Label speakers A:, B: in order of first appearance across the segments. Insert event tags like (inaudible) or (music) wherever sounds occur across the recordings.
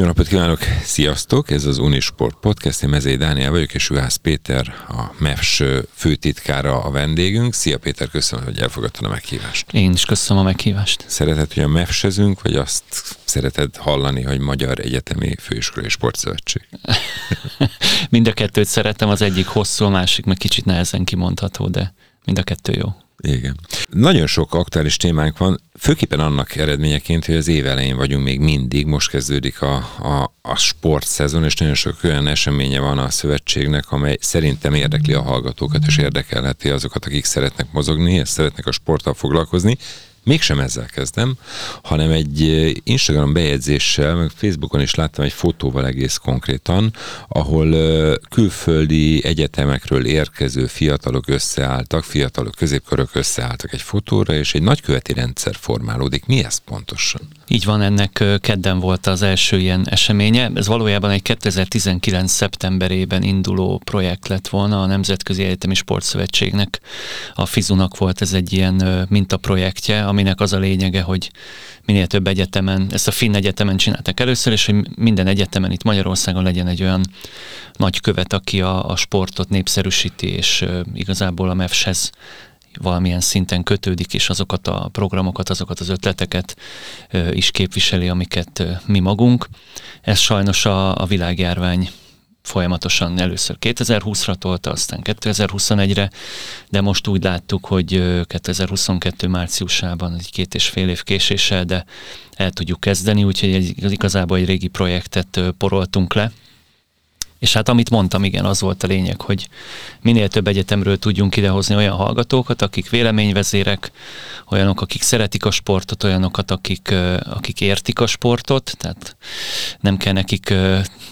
A: Jó napot kívánok, sziasztok! Ez az Unisport Podcast, én Mezei Dániel vagyok, és Juhász Péter, a MEFS főtitkára a vendégünk. Szia Péter, köszönöm, hogy elfogadtad a meghívást.
B: Én is köszönöm a meghívást.
A: Szereted, hogy a MEFS-ezünk, vagy azt szereted hallani, hogy Magyar Egyetemi Főiskolai Sportszövetség? (laughs)
B: mind a kettőt szeretem, az egyik hosszú, a másik meg kicsit nehezen kimondható, de mind a kettő jó.
A: Igen. Nagyon sok aktuális témánk van, főképpen annak eredményeként, hogy az év elején vagyunk még mindig, most kezdődik a, a, a sportszezon, és nagyon sok olyan eseménye van a szövetségnek, amely szerintem érdekli a hallgatókat, és érdekelheti azokat, akik szeretnek mozogni, és szeretnek a sporttal foglalkozni, mégsem ezzel kezdem, hanem egy Instagram bejegyzéssel, meg Facebookon is láttam egy fotóval egész konkrétan, ahol külföldi egyetemekről érkező fiatalok összeálltak, fiatalok középkörök összeálltak egy fotóra, és egy nagyköveti rendszer formálódik. Mi ez pontosan?
B: Így van, ennek kedden volt az első ilyen eseménye. Ez valójában egy 2019. szeptemberében induló projekt lett volna a Nemzetközi Egyetemi Sportszövetségnek. A Fizunak volt ez egy ilyen mintaprojektje, aminek az a lényege, hogy minél több egyetemen, ezt a Finn egyetemen csináltak először, és hogy minden egyetemen itt Magyarországon legyen egy olyan nagy követ, aki a, a sportot népszerűsíti, és igazából a MEFS-hez valamilyen szinten kötődik, és azokat a programokat, azokat az ötleteket is képviseli, amiket mi magunk. Ez sajnos a, a világjárvány folyamatosan először 2020-ra tolta, aztán 2021-re, de most úgy láttuk, hogy 2022 márciusában egy két és fél év késéssel, de el tudjuk kezdeni, úgyhogy egy, igazából egy régi projektet poroltunk le, és hát amit mondtam, igen, az volt a lényeg, hogy minél több egyetemről tudjunk idehozni olyan hallgatókat, akik véleményvezérek, olyanok, akik szeretik a sportot, olyanokat, akik, akik értik a sportot, tehát nem kell nekik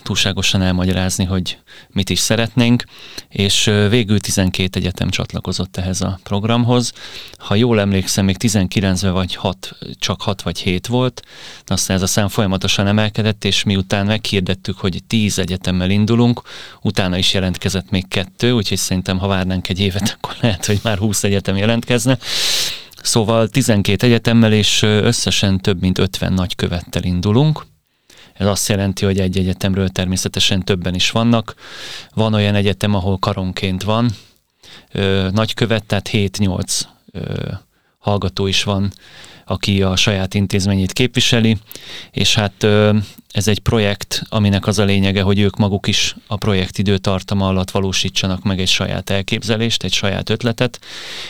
B: túlságosan elmagyarázni, hogy mit is szeretnénk, és végül 12 egyetem csatlakozott ehhez a programhoz. Ha jól emlékszem, még 19-ben vagy 6, csak 6 vagy 7 volt, aztán ez a szám folyamatosan emelkedett, és miután meghirdettük, hogy 10 egyetemmel indulunk, utána is jelentkezett még kettő, úgyhogy szerintem, ha várnánk egy évet, (laughs) akkor lehet, hogy már 20 egyetem jelentkezne. Szóval 12 egyetemmel és összesen több mint 50 nagykövettel indulunk. Ez azt jelenti, hogy egy egyetemről természetesen többen is vannak. Van olyan egyetem, ahol karonként van nagykövet, tehát 7-8 hallgató is van aki a saját intézményét képviseli, és hát ez egy projekt, aminek az a lényege, hogy ők maguk is a projekt időtartama alatt valósítsanak meg egy saját elképzelést, egy saját ötletet,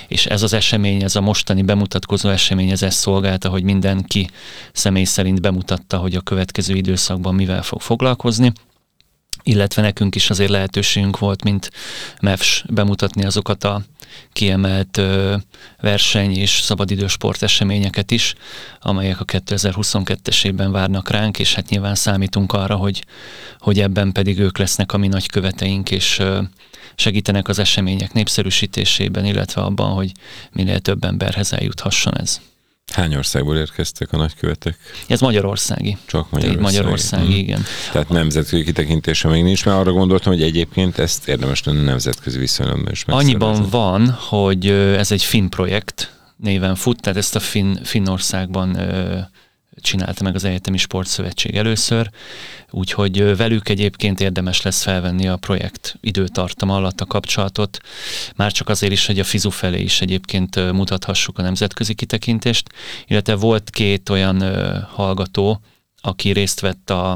B: és ez az esemény, ez a mostani bemutatkozó esemény, ez ezt szolgálta, hogy mindenki személy szerint bemutatta, hogy a következő időszakban mivel fog foglalkozni illetve nekünk is azért lehetőségünk volt, mint MEFS bemutatni azokat a kiemelt verseny és szabadidős sporteseményeket is, amelyek a 2022-es évben várnak ránk, és hát nyilván számítunk arra, hogy, hogy ebben pedig ők lesznek a mi nagy követeink, és segítenek az események népszerűsítésében, illetve abban, hogy minél több emberhez eljuthasson ez.
A: Hány országból érkeztek a nagykövetek?
B: Ez magyarországi.
A: Csak magyarországi.
B: Magyarországi, hmm. igen.
A: Tehát nemzetközi kitekintése még nincs, mert arra gondoltam, hogy egyébként ezt érdemes lenne nemzetközi viszonylatban is
B: Annyiban van, hogy ez egy finn projekt néven fut, tehát ezt a finn, Finnországban csinálta meg az Egyetemi Sportszövetség először, úgyhogy velük egyébként érdemes lesz felvenni a projekt időtartama alatt a kapcsolatot, már csak azért is, hogy a FIZU felé is egyébként mutathassuk a nemzetközi kitekintést, illetve volt két olyan hallgató, aki részt vett a,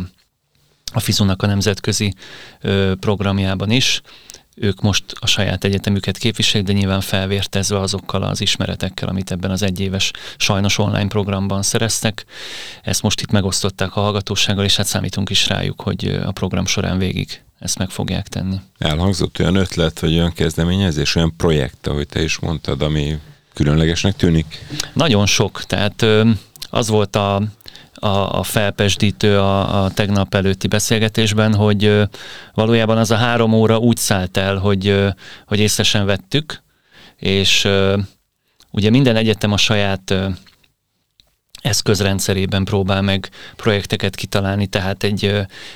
B: a FIZU-nak a nemzetközi programjában is, ők most a saját egyetemüket képviselik, de nyilván felvértezve azokkal az ismeretekkel, amit ebben az egyéves sajnos online programban szereztek. Ezt most itt megosztották a hallgatósággal, és hát számítunk is rájuk, hogy a program során végig ezt meg fogják tenni.
A: Elhangzott olyan ötlet, vagy olyan kezdeményezés, olyan projekt, ahogy te is mondtad, ami különlegesnek tűnik?
B: Nagyon sok, tehát az volt a, a, a felpesdítő a, a tegnap előtti beszélgetésben, hogy valójában az a három óra úgy szállt el, hogy, hogy észre sem vettük, és ugye minden egyetem a saját eszközrendszerében próbál meg projekteket kitalálni, tehát egy,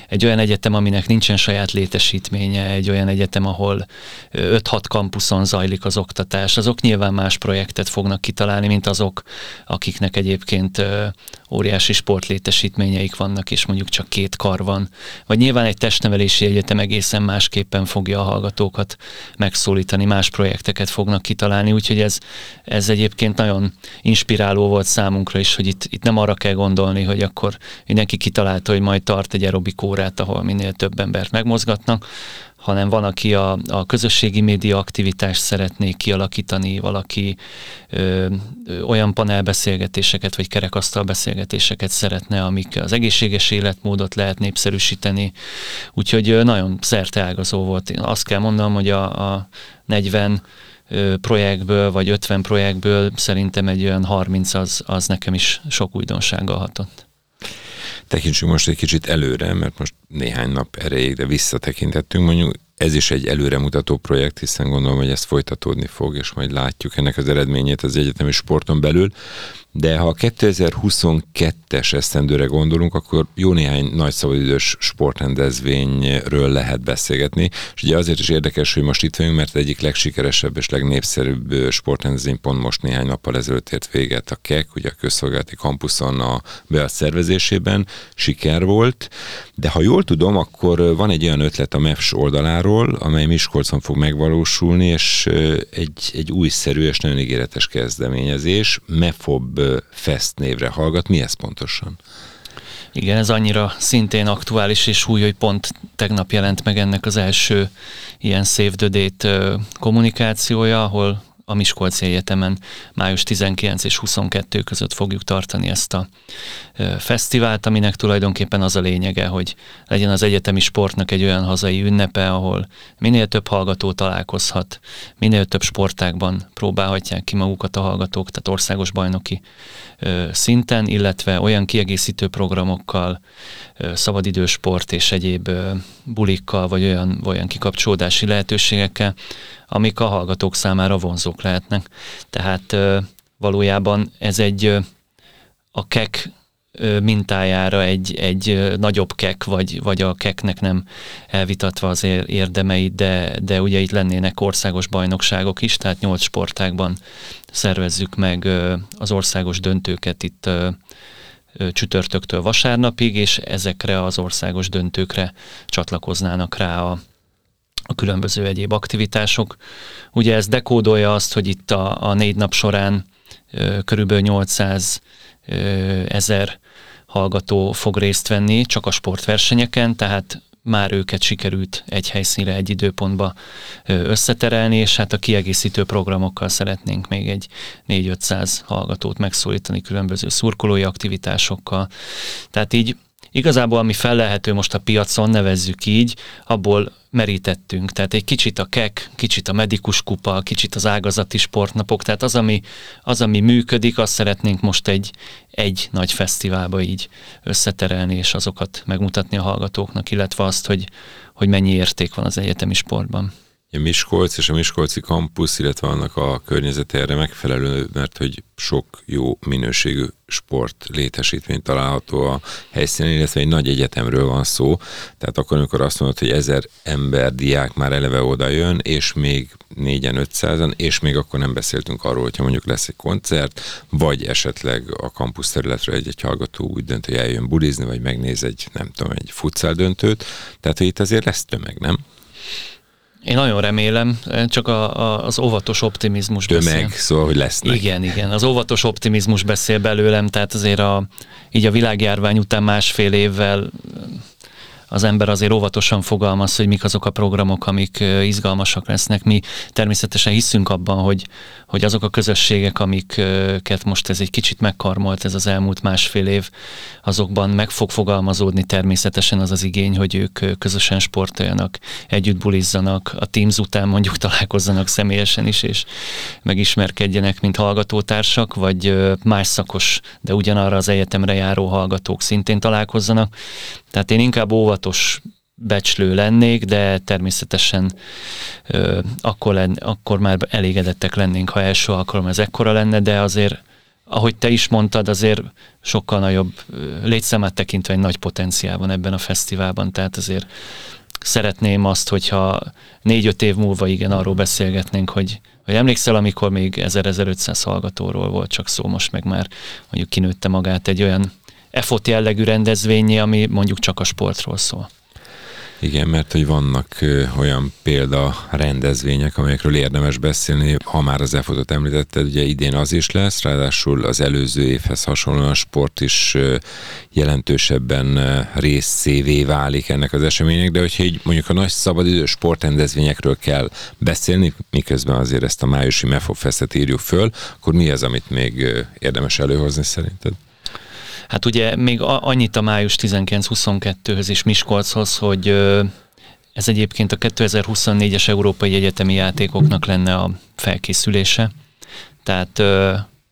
B: egy olyan egyetem, aminek nincsen saját létesítménye, egy olyan egyetem, ahol 5-6 kampuszon zajlik az oktatás, azok nyilván más projektet fognak kitalálni, mint azok, akiknek egyébként óriási sportlétesítményeik vannak, és mondjuk csak két kar van. Vagy nyilván egy testnevelési egyetem egészen másképpen fogja a hallgatókat megszólítani, más projekteket fognak kitalálni, úgyhogy ez, ez egyébként nagyon inspiráló volt számunkra is, hogy itt, itt nem arra kell gondolni, hogy akkor mindenki kitalálta, hogy majd tart egy aerobik órát, ahol minél több embert megmozgatnak, hanem van, aki a, a közösségi média aktivitást szeretné kialakítani, valaki ö, ö, olyan panelbeszélgetéseket vagy kerekasztal beszélgetéseket szeretne, amik az egészséges életmódot lehet népszerűsíteni. Úgyhogy ö, nagyon szerteágazó volt. Én azt kell mondanom, hogy a, a 40 projektből, vagy 50 projektből szerintem egy olyan 30 az, az nekem is sok újdonsággal hatott.
A: Tekintsünk most egy kicsit előre, mert most néhány nap erejéig, de visszatekintettünk, mondjuk ez is egy előremutató projekt, hiszen gondolom, hogy ez folytatódni fog, és majd látjuk ennek az eredményét az egyetemi sporton belül. De ha a 2022-es esztendőre gondolunk, akkor jó néhány nagy szabadidős sportrendezvényről lehet beszélgetni. És ugye azért is érdekes, hogy most itt vagyunk, mert egyik legsikeresebb és legnépszerűbb sportrendezvény pont most néhány nappal ezelőtt ért véget a KEK, ugye a közszolgálati kampuszon a beadt szervezésében, siker volt. De ha jól tudom, akkor van egy olyan ötlet a MEFS oldaláról, amely Miskolcon fog megvalósulni, és egy, egy újszerű és nagyon ígéretes kezdeményezés, MEFOB Fest névre hallgat. Mi ez pontosan?
B: Igen, ez annyira szintén aktuális és új, hogy pont tegnap jelent meg ennek az első ilyen Save the Date kommunikációja, ahol a Miskolci Egyetemen május 19 és 22 között fogjuk tartani ezt a fesztivált, aminek tulajdonképpen az a lényege, hogy legyen az egyetemi sportnak egy olyan hazai ünnepe, ahol minél több hallgató találkozhat, minél több sportákban próbálhatják ki magukat a hallgatók, tehát országos bajnoki szinten, illetve olyan kiegészítő programokkal, szabadidősport és egyéb bulikkal, vagy olyan, olyan kikapcsolódási lehetőségekkel, amik a hallgatók számára vonzók lehetnek. Tehát valójában ez egy a kek mintájára egy, egy nagyobb kek, vagy, vagy a keknek nem elvitatva az érdemeit, de, de ugye itt lennének országos bajnokságok is, tehát nyolc sportágban szervezzük meg az országos döntőket itt csütörtöktől vasárnapig, és ezekre az országos döntőkre csatlakoznának rá a, a különböző egyéb aktivitások. Ugye ez dekódolja azt, hogy itt a, a négy nap során ö, körülbelül 800 ö, ezer hallgató fog részt venni csak a sportversenyeken, tehát már őket sikerült egy helyszínre, egy időpontba összeterelni, és hát a kiegészítő programokkal szeretnénk még egy 4-500 hallgatót megszólítani különböző szurkolói aktivitásokkal. Tehát így Igazából, ami felelhető most a piacon, nevezzük így, abból merítettünk. Tehát egy kicsit a kek, kicsit a medikus kupa, kicsit az ágazati sportnapok, tehát az, ami, az, ami működik, azt szeretnénk most egy, egy nagy fesztiválba így összeterelni, és azokat megmutatni a hallgatóknak, illetve azt, hogy, hogy mennyi érték van az egyetemi sportban
A: a Miskolc és a Miskolci kampusz, illetve annak a környezet erre megfelelő, mert hogy sok jó minőségű sport létesítmény található a helyszínen, illetve egy nagy egyetemről van szó. Tehát akkor, amikor azt mondod, hogy ezer ember, diák már eleve oda jön, és még négyen, ötszázan, és még akkor nem beszéltünk arról, hogyha mondjuk lesz egy koncert, vagy esetleg a kampusz területről egy-egy hallgató úgy dönt, hogy eljön bulizni, vagy megnéz egy, nem tudom, egy futszál döntőt. Tehát, hogy itt azért lesz tömeg, nem?
B: Én nagyon remélem, csak a, a, az óvatos optimizmus
A: Tömeg, beszél. szóval, hogy lesznek.
B: Igen, igen, az óvatos optimizmus beszél belőlem, tehát azért a, így a világjárvány után másfél évvel az ember azért óvatosan fogalmaz, hogy mik azok a programok, amik izgalmasak lesznek. Mi természetesen hiszünk abban, hogy, hogy azok a közösségek, amiket most ez egy kicsit megkarmolt ez az elmúlt másfél év, azokban meg fog fogalmazódni természetesen az az igény, hogy ők közösen sportoljanak, együtt bulizzanak, a Teams után mondjuk (laughs) találkozzanak személyesen is, és megismerkedjenek, mint hallgatótársak, vagy más szakos, de ugyanarra az egyetemre járó hallgatók szintén találkozzanak. Tehát én inkább óvatos becslő lennék, de természetesen ö, akkor, len, akkor már elégedettek lennénk, ha első alkalom ez ekkora lenne, de azért ahogy te is mondtad, azért sokkal nagyobb létszámát tekintve egy nagy potenciál van ebben a fesztiválban, tehát azért szeretném azt, hogyha négy-öt év múlva igen, arról beszélgetnénk, hogy, hogy emlékszel, amikor még 1000-1500 hallgatóról volt csak szó, most meg már mondjuk kinőtte magát egy olyan EFOT jellegű rendezvényé, ami mondjuk csak a sportról szól.
A: Igen, mert hogy vannak olyan példa rendezvények, amelyekről érdemes beszélni. Ha már az EFOT-ot említetted, ugye idén az is lesz, ráadásul az előző évhez hasonlóan a sport is jelentősebben ö, részszévé válik ennek az eseménynek, de hogyha így mondjuk a nagy szabadidő sportrendezvényekről kell beszélni, miközben azért ezt a májusi MEFO Festet írjuk föl, akkor mi az, amit még érdemes előhozni szerinted?
B: Hát ugye még annyit a május 19-22-höz és Miskolchoz, hogy ez egyébként a 2024-es Európai Egyetemi Játékoknak lenne a felkészülése. Tehát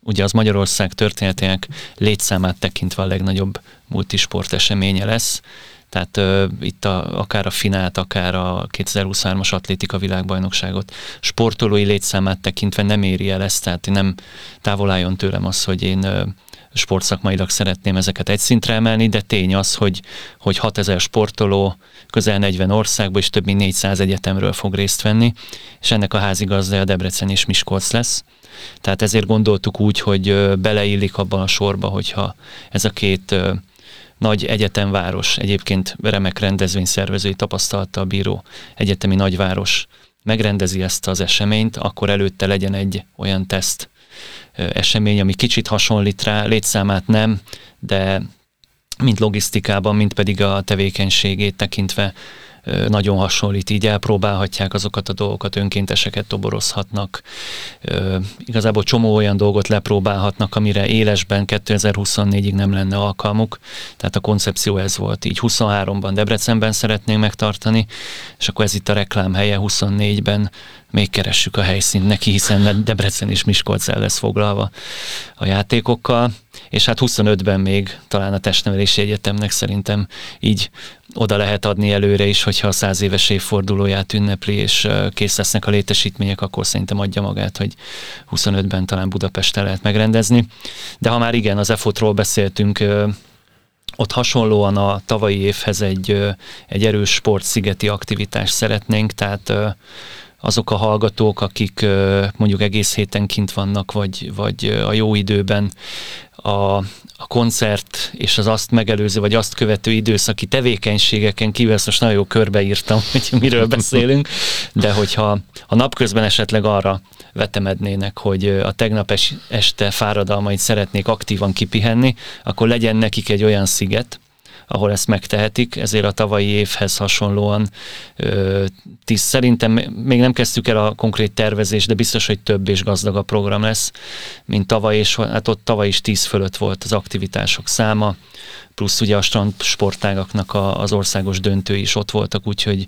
B: ugye az Magyarország történetének létszámát tekintve a legnagyobb multisport eseménye lesz. Tehát uh, itt a, akár a finált, akár a 2023-as atlétika világbajnokságot sportolói létszámát tekintve nem éri el ezt, tehát nem távol álljon tőlem az, hogy én uh, sportszakmailag szeretném ezeket egy szintre emelni, de tény az, hogy, hogy 6000 sportoló közel 40 országból és több mint 400 egyetemről fog részt venni, és ennek a házigazdája Debrecen és Miskolc lesz. Tehát ezért gondoltuk úgy, hogy beleillik abban a sorba, hogyha ez a két nagy egyetemváros, egyébként remek rendezvényszervezői tapasztalata a bíró egyetemi nagyváros megrendezi ezt az eseményt, akkor előtte legyen egy olyan teszt, esemény, ami kicsit hasonlít rá, létszámát nem, de mint logisztikában, mint pedig a tevékenységét tekintve nagyon hasonlít, így elpróbálhatják azokat a dolgokat, önkénteseket toborozhatnak. Igazából csomó olyan dolgot lepróbálhatnak, amire élesben 2024-ig nem lenne alkalmuk. Tehát a koncepció ez volt. Így 23-ban Debrecenben szeretnénk megtartani, és akkor ez itt a reklám helye 24-ben még keressük a helyszínt neki, hiszen Debrecen és Miskolc el lesz foglalva a játékokkal, és hát 25-ben még talán a testnevelési egyetemnek szerintem így oda lehet adni előre is, hogyha a száz éves évfordulóját ünnepli, és kész lesznek a létesítmények, akkor szerintem adja magát, hogy 25-ben talán Budapesten lehet megrendezni. De ha már igen, az EFOT-ról beszéltünk, ott hasonlóan a tavalyi évhez egy, egy erős sportszigeti aktivitást szeretnénk, tehát azok a hallgatók, akik mondjuk egész héten kint vannak, vagy, vagy a jó időben a, a koncert és az azt megelőző, vagy azt követő időszaki tevékenységeken kívül, ezt most nagyon jó körbeírtam, (laughs) hogy miről beszélünk, de hogyha a napközben esetleg arra vetemednének, hogy a tegnap este fáradalmait szeretnék aktívan kipihenni, akkor legyen nekik egy olyan sziget, ahol ezt megtehetik, ezért a tavalyi évhez hasonlóan tíz, szerintem még nem kezdtük el a konkrét tervezést, de biztos, hogy több és gazdagabb program lesz, mint tavaly, és hát ott tavaly is tíz fölött volt az aktivitások száma, plusz ugye a strand sportágaknak a, az országos döntői is ott voltak, úgyhogy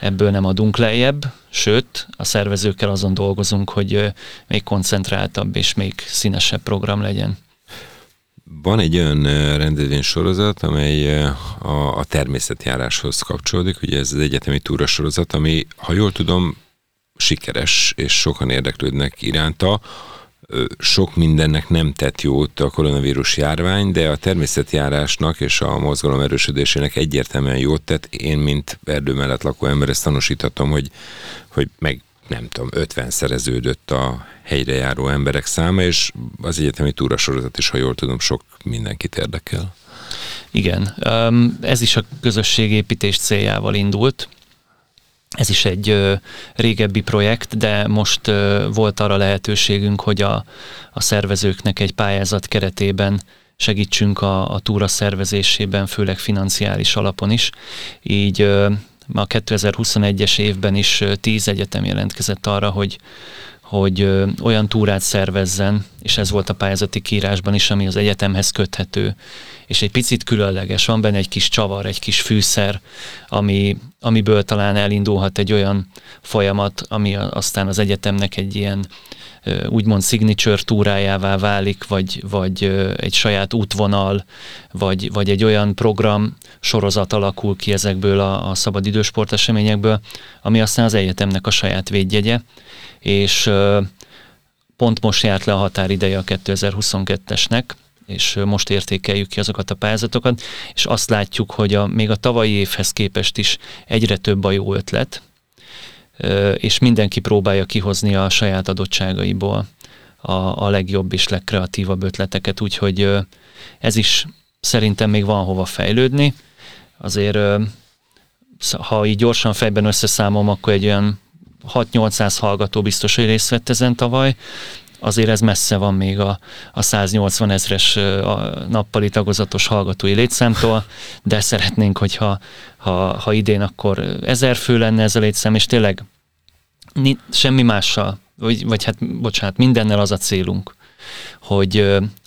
B: ebből nem adunk lejjebb, sőt, a szervezőkkel azon dolgozunk, hogy még koncentráltabb és még színesebb program legyen.
A: Van egy olyan rendezvény sorozat, amely a, a természetjáráshoz kapcsolódik, ugye ez az egyetemi túra sorozat, ami, ha jól tudom, sikeres, és sokan érdeklődnek iránta. Sok mindennek nem tett jót a koronavírus járvány, de a természetjárásnak és a mozgalom erősödésének egyértelműen jót tett. Én, mint erdő mellett lakó ember, ezt tanúsíthatom, hogy, hogy meg nem tudom, 50 szereződött a helyre járó emberek száma, és az egyetemi túrasorozat is, ha jól tudom, sok mindenkit érdekel.
B: Igen, ez is a közösségépítés céljával indult. Ez is egy régebbi projekt, de most volt arra lehetőségünk, hogy a, a szervezőknek egy pályázat keretében segítsünk a, a túra szervezésében, főleg financiális alapon is. Így a 2021-es évben is 10 egyetem jelentkezett arra, hogy hogy olyan túrát szervezzen, és ez volt a pályázati kiírásban is, ami az egyetemhez köthető, és egy picit különleges, van benne egy kis csavar, egy kis fűszer, ami, amiből talán elindulhat egy olyan folyamat, ami aztán az egyetemnek egy ilyen úgymond signature túrájává válik, vagy, vagy egy saját útvonal, vagy, vagy egy olyan program sorozat alakul ki ezekből a, a szabadidősport eseményekből, ami aztán az egyetemnek a saját védjegye, és pont most járt le a határideje a 2022-esnek, és most értékeljük ki azokat a pályázatokat, és azt látjuk, hogy a, még a tavalyi évhez képest is egyre több a jó ötlet, és mindenki próbálja kihozni a saját adottságaiból a, a legjobb és legkreatívabb ötleteket, úgyhogy ez is szerintem még van hova fejlődni. Azért, ha így gyorsan fejben összeszámolom, akkor egy olyan 6-800 hallgató biztos, hogy részt vett ezen tavaly, azért ez messze van még a, a 180 ezres a nappali tagozatos hallgatói létszámtól, de szeretnénk, hogyha ha, ha idén akkor ezer fő lenne ez a létszám, és tényleg semmi mással, vagy, vagy hát bocsánat, mindennel az a célunk, hogy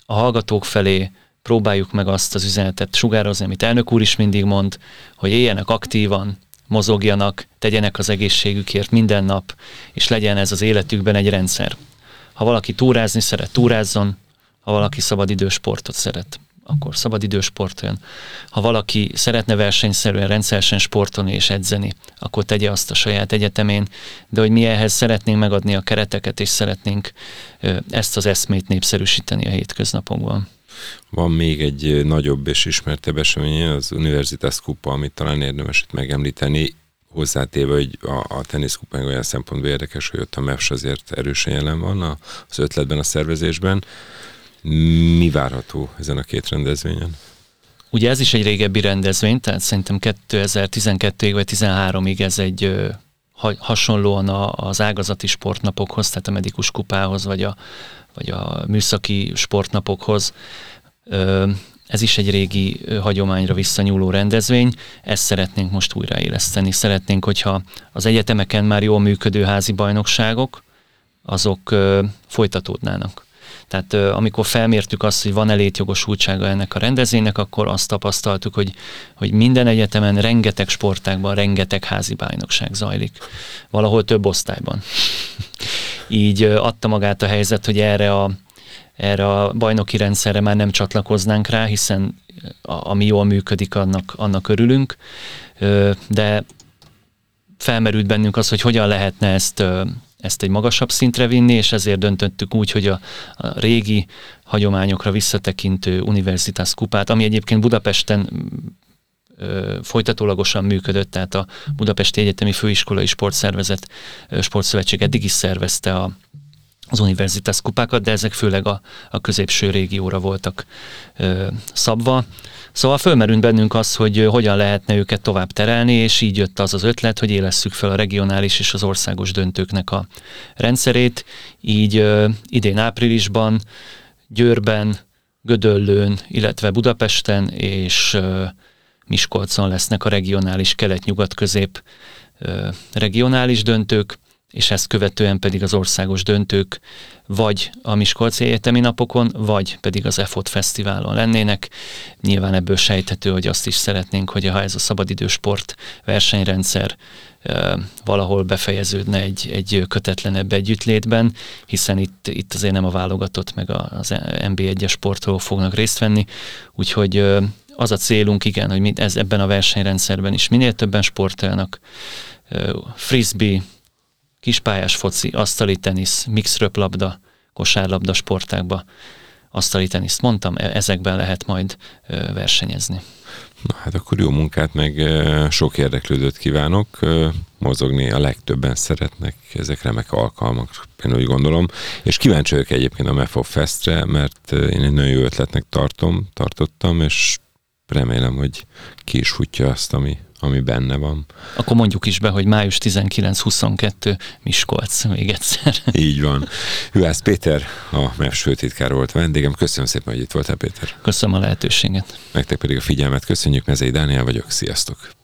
B: a hallgatók felé próbáljuk meg azt az üzenetet sugározni, amit elnök úr is mindig mond, hogy éljenek aktívan, mozogjanak, tegyenek az egészségükért minden nap, és legyen ez az életükben egy rendszer. Ha valaki túrázni szeret, túrázzon, ha valaki szabadidősportot szeret, akkor szabadidősportoljon. Ha valaki szeretne versenyszerűen, rendszeresen sportolni és edzeni, akkor tegye azt a saját egyetemén, de hogy mi ehhez szeretnénk megadni a kereteket, és szeretnénk ezt az eszmét népszerűsíteni a hétköznapokban.
A: Van még egy nagyobb és ismertebb esemény, az Universitas Kupa, amit talán érdemes itt megemlíteni hozzátéve, hogy a, a teniszkupánk olyan szempontból érdekes, hogy ott a MEFS azért erősen jelen van az ötletben, a szervezésben. Mi várható ezen a két rendezvényen?
B: Ugye ez is egy régebbi rendezvény, tehát szerintem 2012-ig vagy 2013-ig ez egy hasonlóan az ágazati sportnapokhoz, tehát a medikus kupához, vagy a, vagy a műszaki sportnapokhoz ez is egy régi hagyományra visszanyúló rendezvény, ezt szeretnénk most újraéleszteni. Szeretnénk, hogyha az egyetemeken már jól működő házi bajnokságok, azok folytatódnának. Tehát amikor felmértük azt, hogy van-e létjogosultsága ennek a rendezvénynek, akkor azt tapasztaltuk, hogy, hogy minden egyetemen rengeteg sportákban rengeteg házi bajnokság zajlik. Valahol több osztályban. (laughs) Így adta magát a helyzet, hogy erre a erre a bajnoki rendszerre már nem csatlakoznánk rá, hiszen ami jól működik, annak, annak örülünk, de felmerült bennünk az, hogy hogyan lehetne ezt, ezt egy magasabb szintre vinni, és ezért döntöttük úgy, hogy a, a régi hagyományokra visszatekintő Universitas kupát, ami egyébként Budapesten folytatólagosan működött, tehát a Budapesti Egyetemi Főiskolai Sportszervezet, Sportszövetség eddig is szervezte a, az Universitas kupákat, de ezek főleg a, a középső régióra voltak ö, szabva. Szóval fölmerült bennünk az, hogy hogyan lehetne őket tovább terelni, és így jött az az ötlet, hogy élesszük fel a regionális és az országos döntőknek a rendszerét. Így ö, idén áprilisban Győrben, Gödöllőn, illetve Budapesten és ö, Miskolcon lesznek a regionális kelet-nyugat-közép regionális döntők és ezt követően pedig az országos döntők vagy a Miskolci Egyetemi Napokon, vagy pedig az EFOT Fesztiválon lennének. Nyilván ebből sejthető, hogy azt is szeretnénk, hogy ha ez a szabadidősport versenyrendszer valahol befejeződne egy, egy kötetlenebb együttlétben, hiszen itt, itt azért nem a válogatott meg az NB1-es sportolók fognak részt venni, úgyhogy az a célunk, igen, hogy ez, ebben a versenyrendszerben is minél többen sportoljanak, frisbee, kispályás foci, asztali tenisz, mixröplabda, kosárlabda sportákba, asztali teniszt mondtam, e- ezekben lehet majd versenyezni.
A: Na hát akkor jó munkát, meg sok érdeklődőt kívánok. Mozogni a legtöbben szeretnek, ezek remek alkalmak, én úgy gondolom. És kíváncsi vagyok egyébként a MEFO Festre, mert én egy nagyon jó ötletnek tartom, tartottam, és remélem, hogy ki is futja azt, ami, ami benne van.
B: Akkor mondjuk is be, hogy május 19-22 Miskolc még egyszer. (laughs)
A: Így van. Hüász Péter, a MEVS főtitkár volt vendégem. Köszönöm szépen, hogy itt voltál, Péter.
B: Köszönöm a lehetőséget.
A: Nektek pedig a figyelmet köszönjük. Mezei Dániel vagyok. Sziasztok!